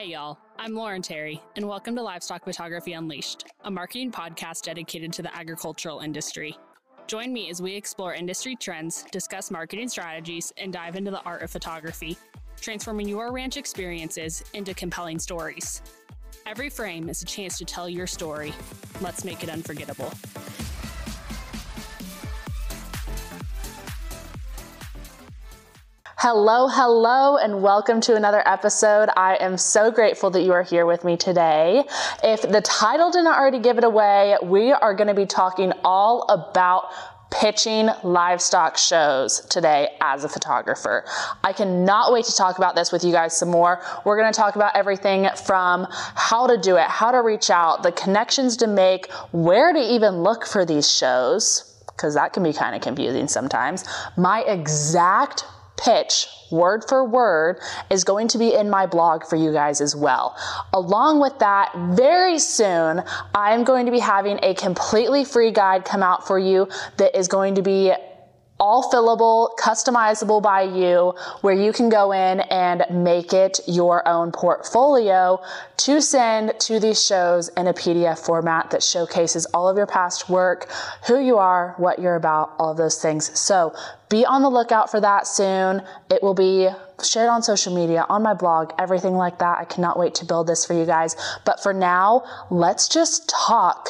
Hey, y'all. I'm Lauren Terry, and welcome to Livestock Photography Unleashed, a marketing podcast dedicated to the agricultural industry. Join me as we explore industry trends, discuss marketing strategies, and dive into the art of photography, transforming your ranch experiences into compelling stories. Every frame is a chance to tell your story. Let's make it unforgettable. Hello, hello, and welcome to another episode. I am so grateful that you are here with me today. If the title didn't already give it away, we are going to be talking all about pitching livestock shows today as a photographer. I cannot wait to talk about this with you guys some more. We're going to talk about everything from how to do it, how to reach out, the connections to make, where to even look for these shows, because that can be kind of confusing sometimes, my exact pitch word for word is going to be in my blog for you guys as well. Along with that, very soon, I'm going to be having a completely free guide come out for you that is going to be all fillable, customizable by you, where you can go in and make it your own portfolio to send to these shows in a PDF format that showcases all of your past work, who you are, what you're about, all of those things. So be on the lookout for that soon. It will be shared on social media, on my blog, everything like that. I cannot wait to build this for you guys. But for now, let's just talk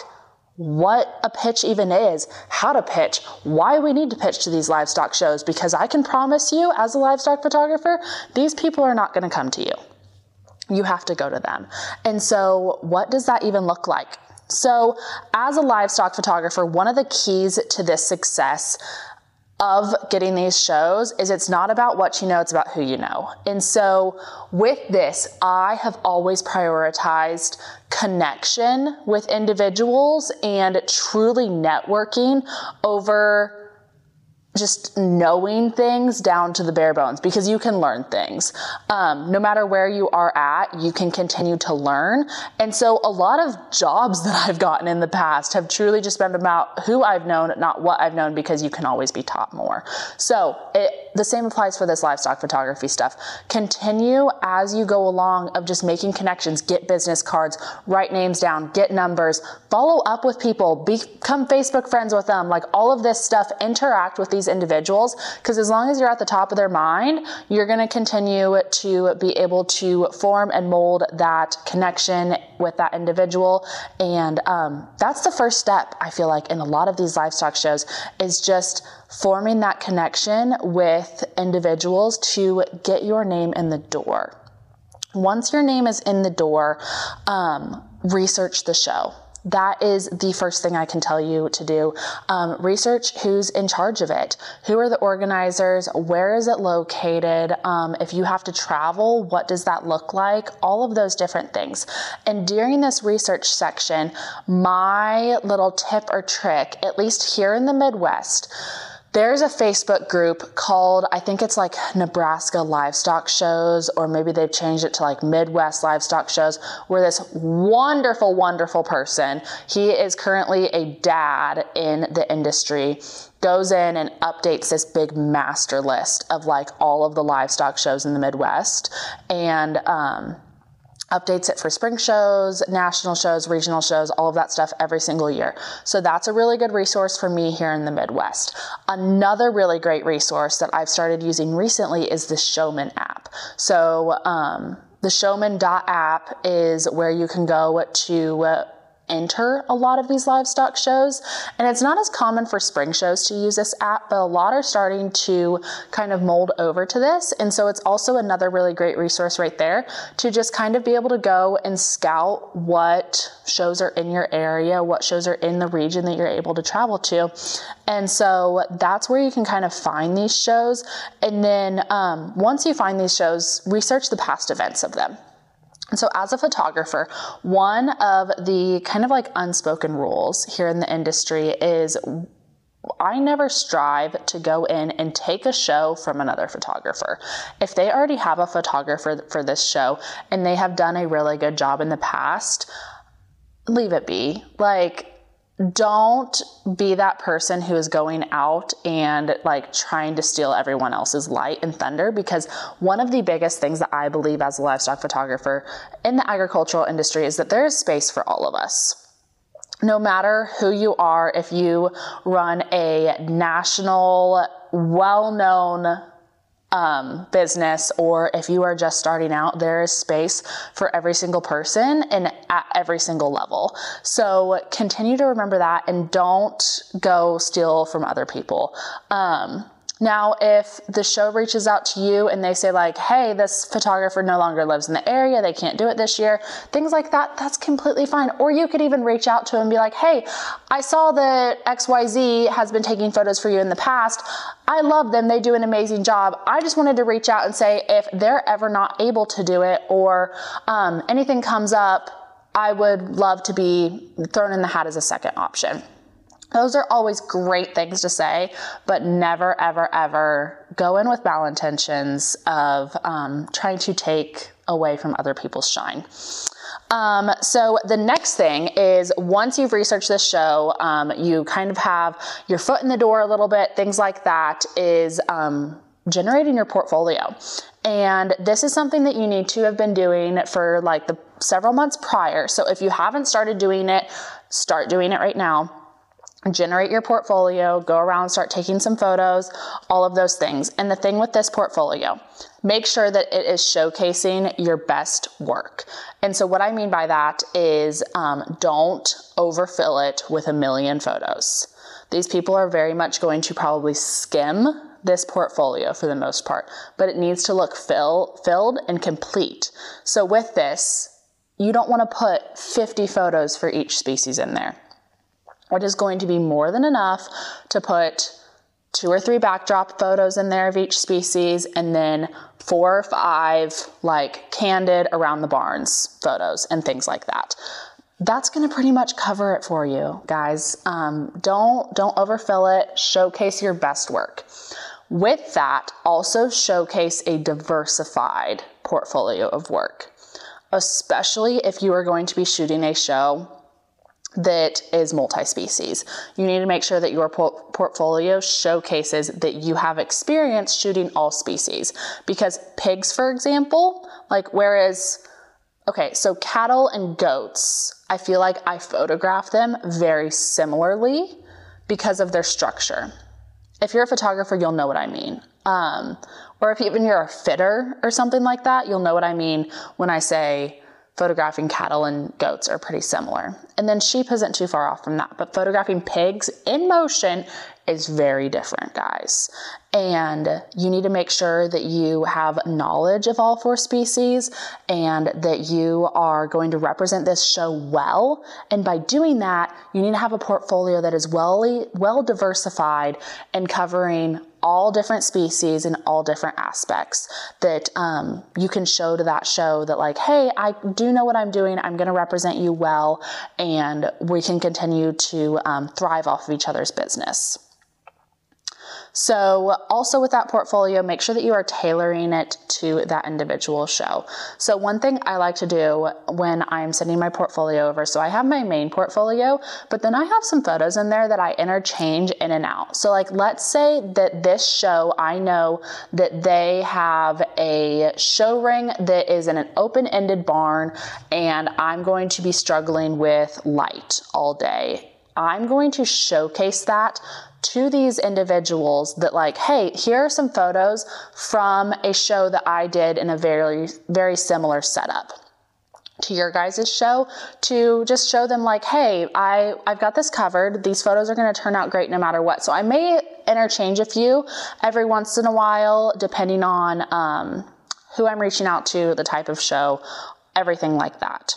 what a pitch even is, how to pitch, why we need to pitch to these livestock shows, because I can promise you, as a livestock photographer, these people are not going to come to you. You have to go to them. And so, what does that even look like? So, as a livestock photographer, one of the keys to this success of getting these shows is it's not about what you know, it's about who you know. And so with this, I have always prioritized connection with individuals and truly networking over just knowing things down to the bare bones because you can learn things. Um, no matter where you are at, you can continue to learn. And so, a lot of jobs that I've gotten in the past have truly just been about who I've known, not what I've known, because you can always be taught more. So, it, the same applies for this livestock photography stuff. Continue as you go along of just making connections, get business cards, write names down, get numbers, follow up with people, become Facebook friends with them, like all of this stuff, interact with these these individuals because as long as you're at the top of their mind, you're going to continue to be able to form and mold that connection with that individual. And um, that's the first step, I feel like, in a lot of these livestock shows is just forming that connection with individuals to get your name in the door. Once your name is in the door, um, research the show that is the first thing I can tell you to do. Um, research who's in charge of it. Who are the organizers? Where is it located? Um, if you have to travel, what does that look like? All of those different things. And during this research section, my little tip or trick, at least here in the Midwest, there's a Facebook group called, I think it's like Nebraska Livestock Shows, or maybe they've changed it to like Midwest Livestock Shows, where this wonderful, wonderful person, he is currently a dad in the industry, goes in and updates this big master list of like all of the livestock shows in the Midwest. And, um, updates it for spring shows, national shows, regional shows, all of that stuff every single year. So that's a really good resource for me here in the Midwest. Another really great resource that I've started using recently is the Showman app. So um, the Showman.app is where you can go to uh, enter a lot of these livestock shows. And it's not as common for spring shows to use this app, but a lot are starting to kind of mold over to this. And so it's also another really great resource right there to just kind of be able to go and scout what shows are in your area, what shows are in the region that you're able to travel to. And so that's where you can kind of find these shows. And then um, once you find these shows, research the past events of them. So, as a photographer, one of the kind of like unspoken rules here in the industry is I never strive to go in and take a show from another photographer. If they already have a photographer for this show and they have done a really good job in the past, leave it be. Like, don't be that person who is going out and like trying to steal everyone else's light and thunder because one of the biggest things that I believe as a livestock photographer in the agricultural industry is that there is space for all of us. No matter who you are, if you run a national, well known um, business or if you are just starting out, there is space for every single person and at every single level. So continue to remember that and don't go steal from other people. Um, now, if the show reaches out to you and they say, like, hey, this photographer no longer lives in the area, they can't do it this year, things like that, that's completely fine. Or you could even reach out to them and be like, hey, I saw that XYZ has been taking photos for you in the past. I love them, they do an amazing job. I just wanted to reach out and say, if they're ever not able to do it or um, anything comes up, I would love to be thrown in the hat as a second option. Those are always great things to say, but never, ever, ever go in with malintentions of um, trying to take away from other people's shine. Um, so the next thing is once you've researched this show, um, you kind of have your foot in the door a little bit, things like that, is um, generating your portfolio. And this is something that you need to have been doing for like the several months prior. So if you haven't started doing it, start doing it right now generate your portfolio, go around, start taking some photos, all of those things. And the thing with this portfolio, make sure that it is showcasing your best work. And so, what I mean by that is um, don't overfill it with a million photos. These people are very much going to probably skim this portfolio for the most part, but it needs to look fill, filled and complete. So, with this, you don't want to put 50 photos for each species in there it is going to be more than enough to put two or three backdrop photos in there of each species and then four or five like candid around the barns photos and things like that. That's going to pretty much cover it for you guys. Um, don't don't overfill it. Showcase your best work. With that also showcase a diversified portfolio of work especially if you are going to be shooting a show that is multi-species. You need to make sure that your por- portfolio showcases that you have experience shooting all species because pigs for example, like whereas okay, so cattle and goats, I feel like I photograph them very similarly because of their structure. If you're a photographer, you'll know what I mean. Um, or if even you're a fitter or something like that, you'll know what I mean when I say photographing cattle and goats are pretty similar. And then sheep isn't too far off from that, but photographing pigs in motion is very different, guys. And you need to make sure that you have knowledge of all four species and that you are going to represent this show well. And by doing that, you need to have a portfolio that is well, well diversified and covering all different species and all different aspects that um, you can show to that show that like hey i do know what i'm doing. I'm going to represent you well and we can continue to um, thrive off of each other's business so, also with that portfolio, make sure that you are tailoring it to that individual show. So, one thing I like to do when I'm sending my portfolio over, so I have my main portfolio, but then I have some photos in there that I interchange in and out. So, like, let's say that this show, I know that they have a show ring that is in an open ended barn, and I'm going to be struggling with light all day. I'm going to showcase that to these individuals that like hey here are some photos from a show that i did in a very very similar setup to your guys' show to just show them like hey i i've got this covered. These photos are going to turn out great no matter what. So i may interchange a few every once in a while depending on um, who i'm reaching out to the type of show everything like that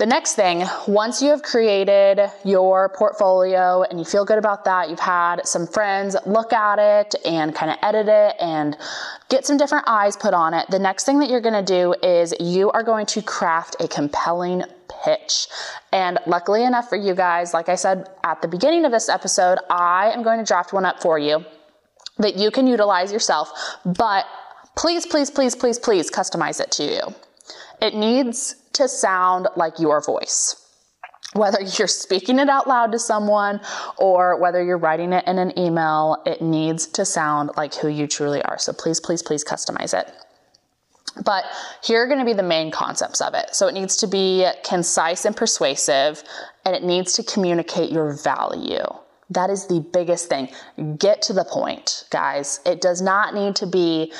the next thing, once you have created your portfolio and you feel good about that, you've had some friends look at it and kind of edit it and get some different eyes put on it, the next thing that you're gonna do is you are going to craft a compelling pitch. And luckily enough for you guys, like I said at the beginning of this episode, I am going to draft one up for you that you can utilize yourself, but please, please, please, please, please customize it to you. It needs to sound like your voice. whether you're speaking it out loud to someone or whether you're writing it in an email, it needs to sound like who you truly are. So please, please, please customize it. But here are going to be the main concepts of it. So it needs to be concise and persuasive, and it needs to communicate your value. That is the biggest thing. Get to the point, guys. It does not need to be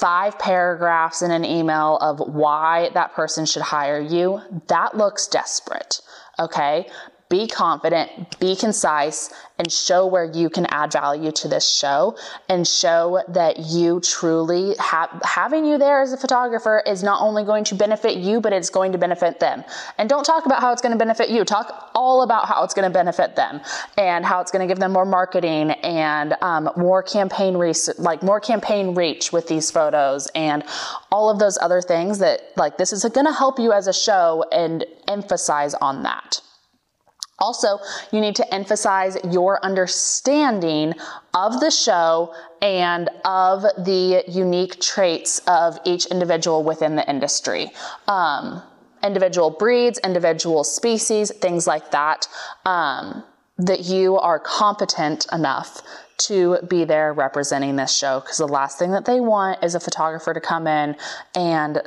five paragraphs in an email of why that person should hire you. That looks desperate okay? Be confident, be concise, and show where you can add value to this show and show that you truly have having you there as a photographer is not only going to benefit you, but it's going to benefit them. And don't talk about how it's going to benefit you. Talk all about how it's going to benefit them and how it's going to give them more marketing and um, more campaign reach, like more campaign reach with these photos and all of those other things that like this is going to help you as a show and emphasize on that. Also, you need to emphasize your understanding of the show and of the unique traits of each individual within the industry. Um, individual breeds, individual species, things like that, um, that you are competent enough to be there representing this show because the last thing that they want is a photographer to come in and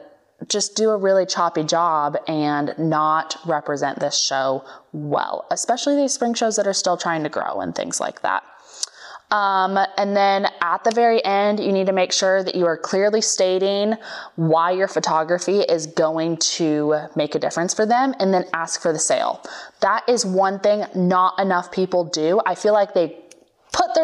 just do a really choppy job and not represent this show well, especially these spring shows that are still trying to grow and things like that. Um, and then at the very end, you need to make sure that you are clearly stating why your photography is going to make a difference for them and then ask for the sale. That is one thing not enough people do. I feel like they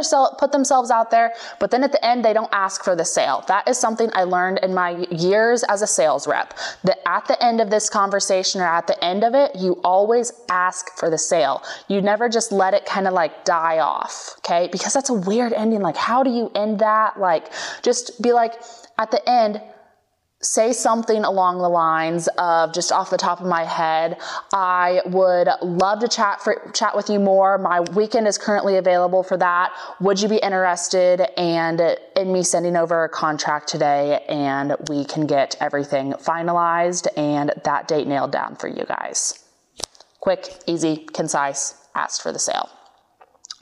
their put themselves out there, but then at the end they don't ask for the sale. That is something I learned in my years as a sales rep. That at the end of this conversation or at the end of it, you always ask for the sale. You never just let it kind of like die off, okay? Because that's a weird ending. Like how do you end that? Like just be like at the end, say something along the lines of just off the top of my head i would love to chat for chat with you more. My weekend is currently available for that. Would you be interested and in me sending over a contract today and we can get everything finalized and that date nailed down for you guys? Quick easy concise asked for the sale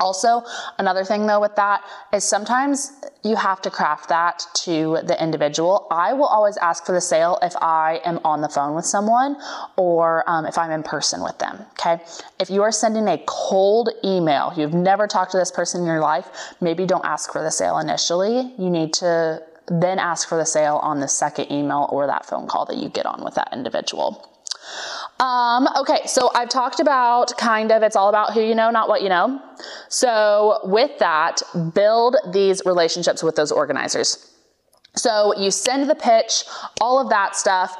also, another thing though with that is sometimes you have to craft that to the individual. I will always ask for the sale if I am on the phone with someone or um, if I'm in person with them. Okay. If you are sending a cold email, you've never talked to this person in your life, maybe don't ask for the sale initially. You need to then ask for the sale on the second email or that phone call that you get on with that individual. Um, okay, so I've talked about kind of it's all about who you know, not what you know. So, with that, build these relationships with those organizers. So, you send the pitch, all of that stuff.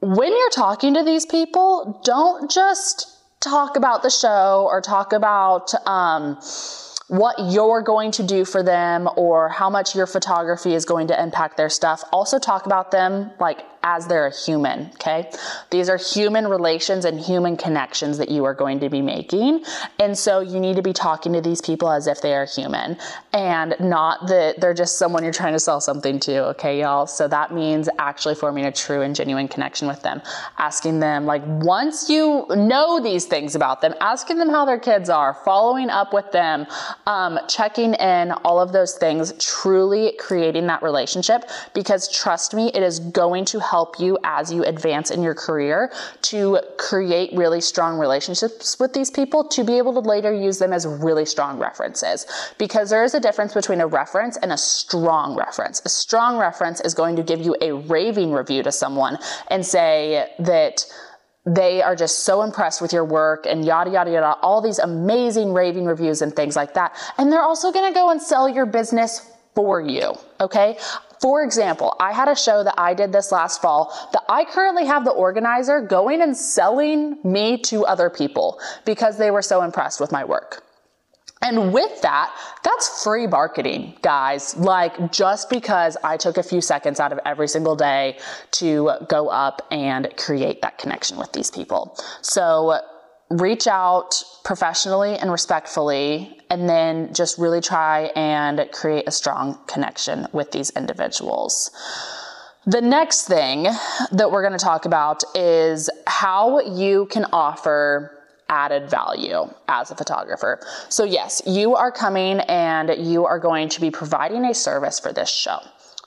When you're talking to these people, don't just talk about the show or talk about, um, what you're going to do for them or how much your photography is going to impact their stuff. Also talk about them like as they're a human, okay? These are human relations and human connections that you are going to be making. And so you need to be talking to these people as if they are human and not that they're just someone you're trying to sell something to, okay, y'all? So that means actually forming a true and genuine connection with them. Asking them, like, once you know these things about them, asking them how their kids are, following up with them, um, checking in, all of those things, truly creating that relationship because trust me, it is going to help you as you advance in your career to create really strong relationships with these people to be able to later use them as really strong references. Because there is a difference between a reference and a strong reference. A strong reference is going to give you a raving review to someone and say that they are just so impressed with your work and yada, yada, yada, all these amazing raving reviews and things like that. And they're also going to go and sell your business for you. Okay. For example, I had a show that I did this last fall that I currently have the organizer going and selling me to other people because they were so impressed with my work. And with that, that's free marketing, guys. Like just because I took a few seconds out of every single day to go up and create that connection with these people. So reach out professionally and respectfully, and then just really try and create a strong connection with these individuals. The next thing that we're going to talk about is how you can offer added value as a photographer. So, yes, you are coming and you are going to be providing a service for this show.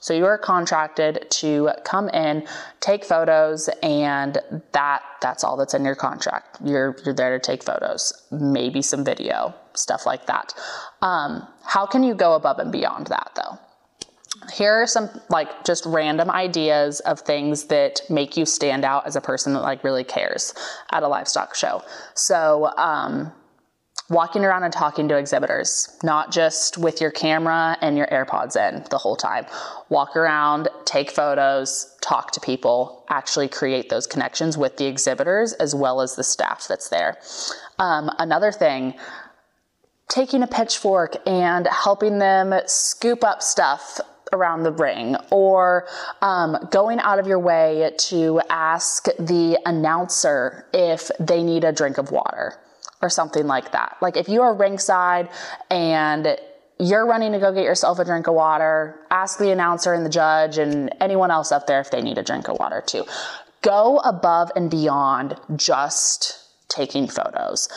So you are contracted to come in, take photos, and that that's all that's in your contract. You're you're there to take photos, maybe some video, stuff like that. Um, how can you go above and beyond that though? here are some like just random ideas of things that make you stand out as a person that like really cares at a livestock show so um, walking around and talking to exhibitors not just with your camera and your airpods in the whole time walk around take photos talk to people actually create those connections with the exhibitors as well as the staff that's there um, another thing taking a pitchfork and helping them scoop up stuff around the ring or um, going out of your way to ask the announcer if they need a drink of water or something like that. Like if you are ringside and you're running to go get yourself a drink of water, ask the announcer and the judge and anyone else up there if they need a drink of water too. Go above and beyond just taking photos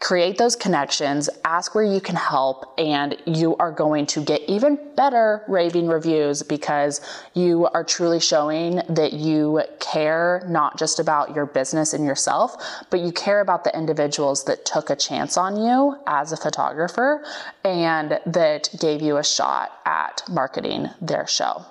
create those connections, ask where you can help, and you are going to get even better raving reviews because you are truly showing that you care not just about your business and yourself, but you care about the individuals that took a chance on you as a photographer and that gave you a shot at marketing their show.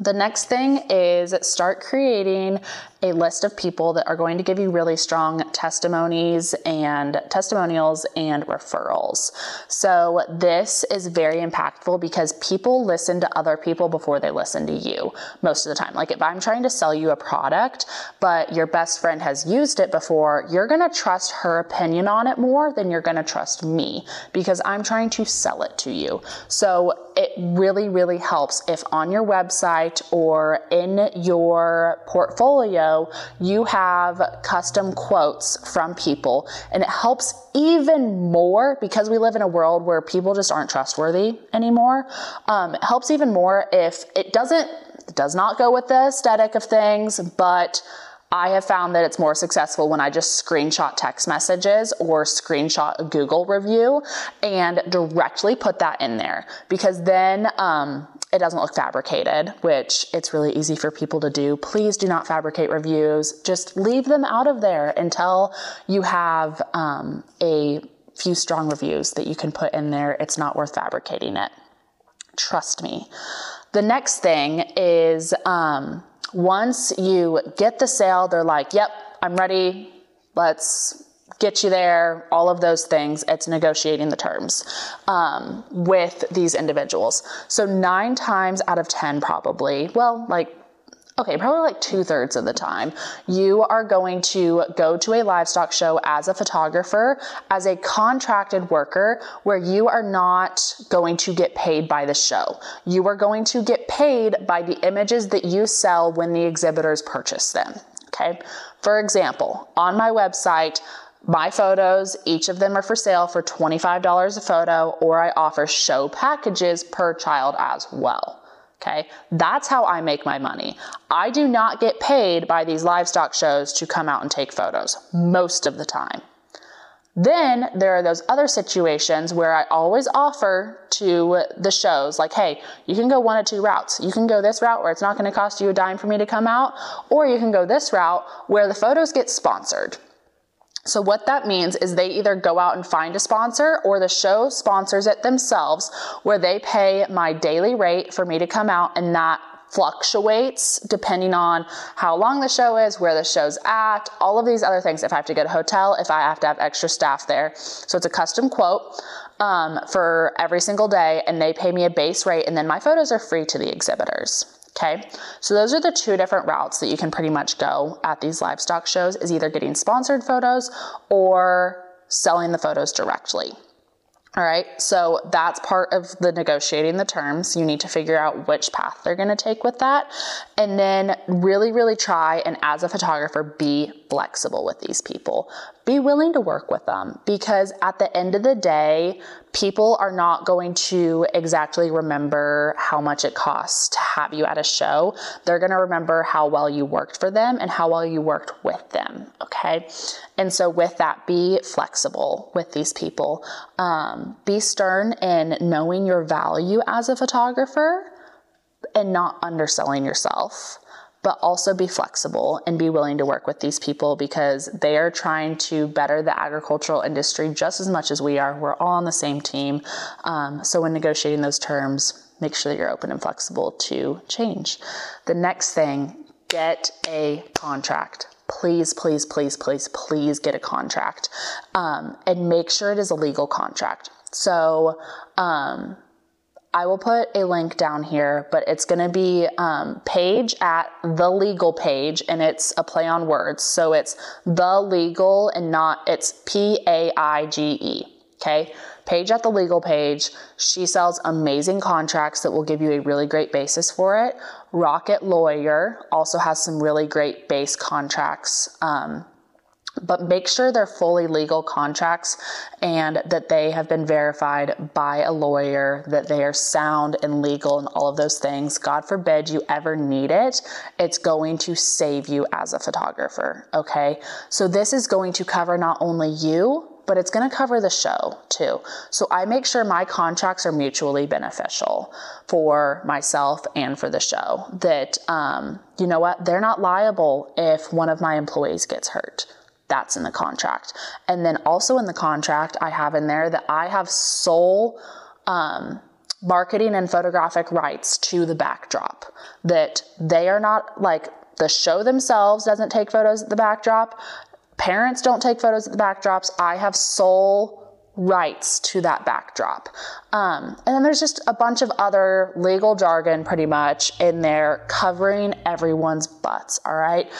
The next thing is start creating a list of people that are going to give you really strong testimonies and testimonials and referrals. So, this is very impactful because people listen to other people before they listen to you most of the time. Like, if I'm trying to sell you a product, but your best friend has used it before, you're going to trust her opinion on it more than you're going to trust me because I'm trying to sell it to you. So, it really, really helps if on your website or in your portfolio, you have custom quotes from people, and it helps even more because we live in a world where people just aren't trustworthy anymore. Um, it helps even more if it doesn't, it does not go with the aesthetic of things, but I have found that it's more successful when I just screenshot text messages or screenshot a Google review and directly put that in there because then um, it doesn't look fabricated, which it's really easy for people to do. Please do not fabricate reviews. Just leave them out of there until you have um, a few strong reviews that you can put in there. It's not worth fabricating it. Trust me. The next thing is um, once you get the sale, they're like, yep, I'm ready. Let's get you there, all of those things. It's negotiating the terms um, with these individuals. So, nine times out of 10, probably, well, like okay, probably like two thirds of the time, you are going to go to a livestock show as a photographer, as a contracted worker, where you are not going to get paid by the show. You are going to get paid by the images that you sell when the exhibitors purchase them. Okay. For example, on my website, my photos, each of them are for sale for $25 a photo, or I offer show packages per child as well. Okay, that's how I make my money. I do not get paid by these livestock shows to come out and take photos most of the time. Then there are those other situations where I always offer to the shows, like, hey, you can go one of two routes. You can go this route where it's not going to cost you a dime for me to come out, or you can go this route where the photos get sponsored. So, what that means is they either go out and find a sponsor or the show sponsors it themselves, where they pay my daily rate for me to come out, and that fluctuates depending on how long the show is, where the show's at, all of these other things. If I have to get a hotel, if I have to have extra staff there. So, it's a custom quote um, for every single day, and they pay me a base rate, and then my photos are free to the exhibitors. Okay, so those are the two different routes that you can pretty much go at these livestock shows is either getting sponsored photos or selling the photos directly. All right, so that's part of the negotiating the terms. You need to figure out which path they're gonna take with that. And then really, really try and as a photographer, be flexible with these people. Be willing to work with them because at the end of the day, people are not going to exactly remember how much it costs to have you at a show. They're going to remember how well you worked for them and how well you worked with them. Okay. And so, with that, be flexible with these people. Um, be stern in knowing your value as a photographer and not underselling yourself but also be flexible and be willing to work with these people because they are trying to better the agricultural industry just as much as we are. We're all on the same team. Um, so, when negotiating those terms, make sure that you're open and flexible to change. The next thing, get a contract. Please, please, please, please, please get a contract um, and make sure it is a legal contract. So, um, I will put a link down here, but it's going to be um, Paige at the Legal Paige, and it's a play on words. So it's the legal and not, it's P A I G E. Okay. Paige at the Legal Paige. She sells amazing contracts that will give you a really great basis for it. Rocket Lawyer also has some really great base contracts. Um, but make sure they're fully legal contracts and that they have been verified by a lawyer, that they are sound and legal and all of those things. God forbid you ever need it. It's going to save you as a photographer. Okay. So this is going to cover not only you, but it's going to cover the show too. So I make sure my contracts are mutually beneficial for myself and for the show. That, um, you know what, they're not liable if one of my employees gets hurt that's in the contract. And then also in the contract, I have in there that I have sole um, marketing and photographic rights to the backdrop. That they are not like the show themselves doesn't take photos at the backdrop. Parents don't take photos at the backdrops. I have sole rights to that backdrop. Um, and then there's just a bunch of other legal jargon pretty much in there covering everyone's butts, all right?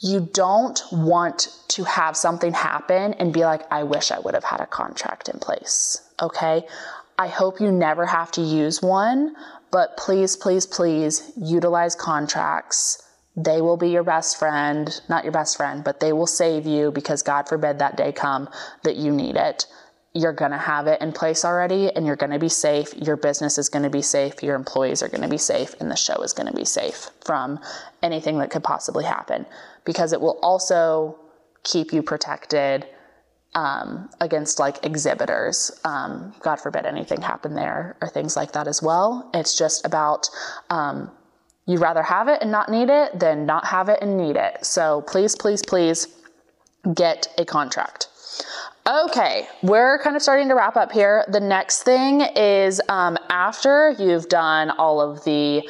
You don't want to have something happen and be like, I wish I would have had a contract in place. Okay. I hope you never have to use one, but please, please, please utilize contracts. They will be your best friend, not your best friend, but they will save you because God forbid that day come that you need it you're going to have it in place already and you're going to be safe. Your business is going to be safe. Your employees are going to be safe and the show is going to be safe from anything that could possibly happen because it will also keep you protected um, against like exhibitors. Um, God forbid anything happen there or things like that as well. It's just about um, you'd rather have it and not need it than not have it and need it. So please, please, please get a contract. Okay, we're kind of starting to wrap up here. The next thing is um, after you've done all of the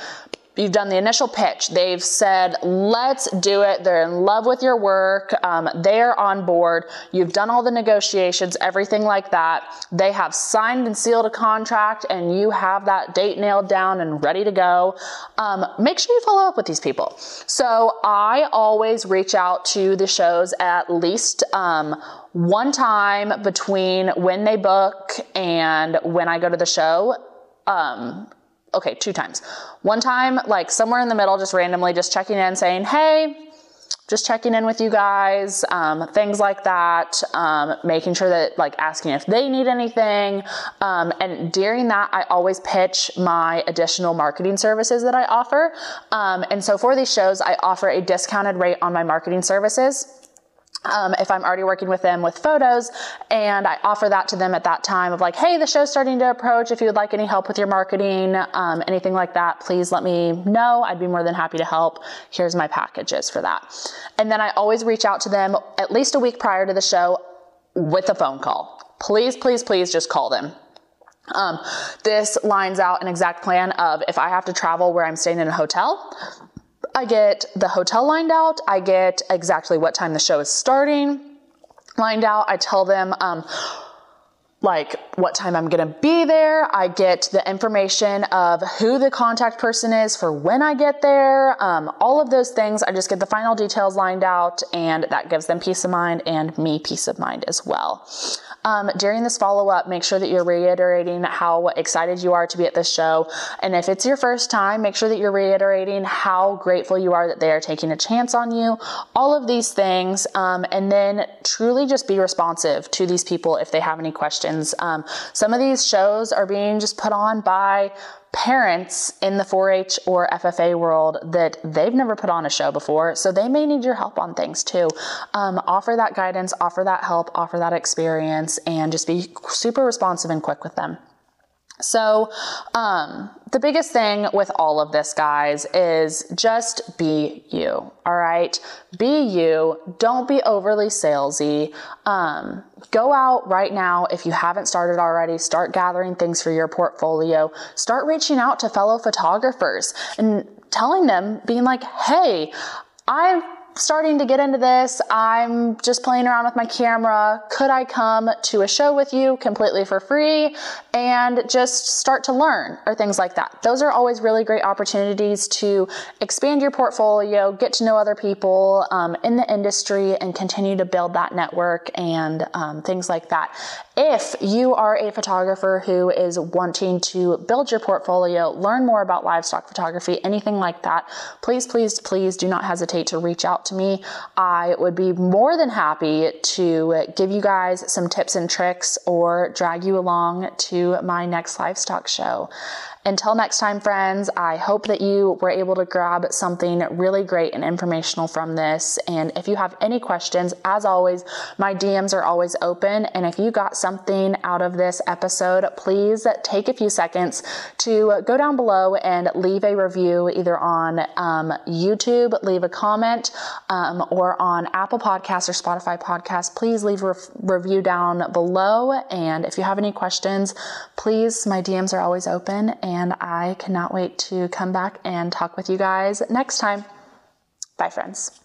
you've done the initial pitch. They've said, let's do it. They're in love with your work. Um, they're on board. You've done all the negotiations, everything like that. They have signed and sealed a contract and you have that date nailed down and ready to go. Um, make sure you follow up with these people. So I always reach out to the shows at least um, one time between when they book and when I go to the show. Um, okay, two times. One time, like somewhere in the middle, just randomly just checking in saying, hey, just checking in with you guys, um, things like that, um, making sure that, like, asking if they need anything. Um, and during that, I always pitch my additional marketing services that I offer. Um, and so for these shows, I offer a discounted rate on my marketing services um, if I'm already working with them with photos, and I offer that to them at that time of like, hey, the show's starting to approach. If you would like any help with your marketing, um, anything like that, please let me know. I'd be more than happy to help. Here's my packages for that. And then I always reach out to them at least a week prior to the show with a phone call. Please, please, please just call them. Um, this lines out an exact plan of if I have to travel where I'm staying in a hotel, I get the hotel lined out. I get exactly what time the show is starting lined out. I tell them, um, like what time I'm gonna be there. I get the information of who the contact person is for when I get there. Um, all of those things, I just get the final details lined out, and that gives them peace of mind and me peace of mind as well. Um, during this follow up, make sure that you're reiterating how excited you are to be at this show. And if it's your first time, make sure that you're reiterating how grateful you are that they are taking a chance on you. All of these things. Um, and then truly just be responsive to these people if they have any questions. Um, some of these shows are being just put on by parents in the 4 H or FFA world that they've never put on a show before, so they may need your help on things too. Um, offer that guidance, offer that help, offer that experience, and just be super responsive and quick with them. So, um, the biggest thing with all of this, guys, is just be you. All right. Be you. Don't be overly salesy. Um, go out right now. If you haven't started already, start gathering things for your portfolio. Start reaching out to fellow photographers and telling them, being like, hey, I've starting to get into this. I'm just playing around with my camera. Could I come to a show with you completely for free and just start to learn or things like that? Those are always really great opportunities to expand your portfolio, get to know other people um, in the industry, and continue to build that network and um, things like that. If you are a photographer who is wanting to build your portfolio, learn more about livestock photography, anything like that, please, please, please do not hesitate to reach out to me. I would be more than happy to give you guys some tips and tricks or drag you along to my next livestock show. Until next time, friends, I hope that you were able to grab something really great and informational from this. And if you have any questions, as always, my DMs are always open. And if you got something out of this episode, please take a few seconds to go down below and leave a review either on um, YouTube, leave a comment, um, or on Apple Podcasts or Spotify Podcasts. Please leave a re- review down below. And if you have any questions, please, my DMs are always open and I cannot wait to come back and talk with you guys next time. Bye, friends.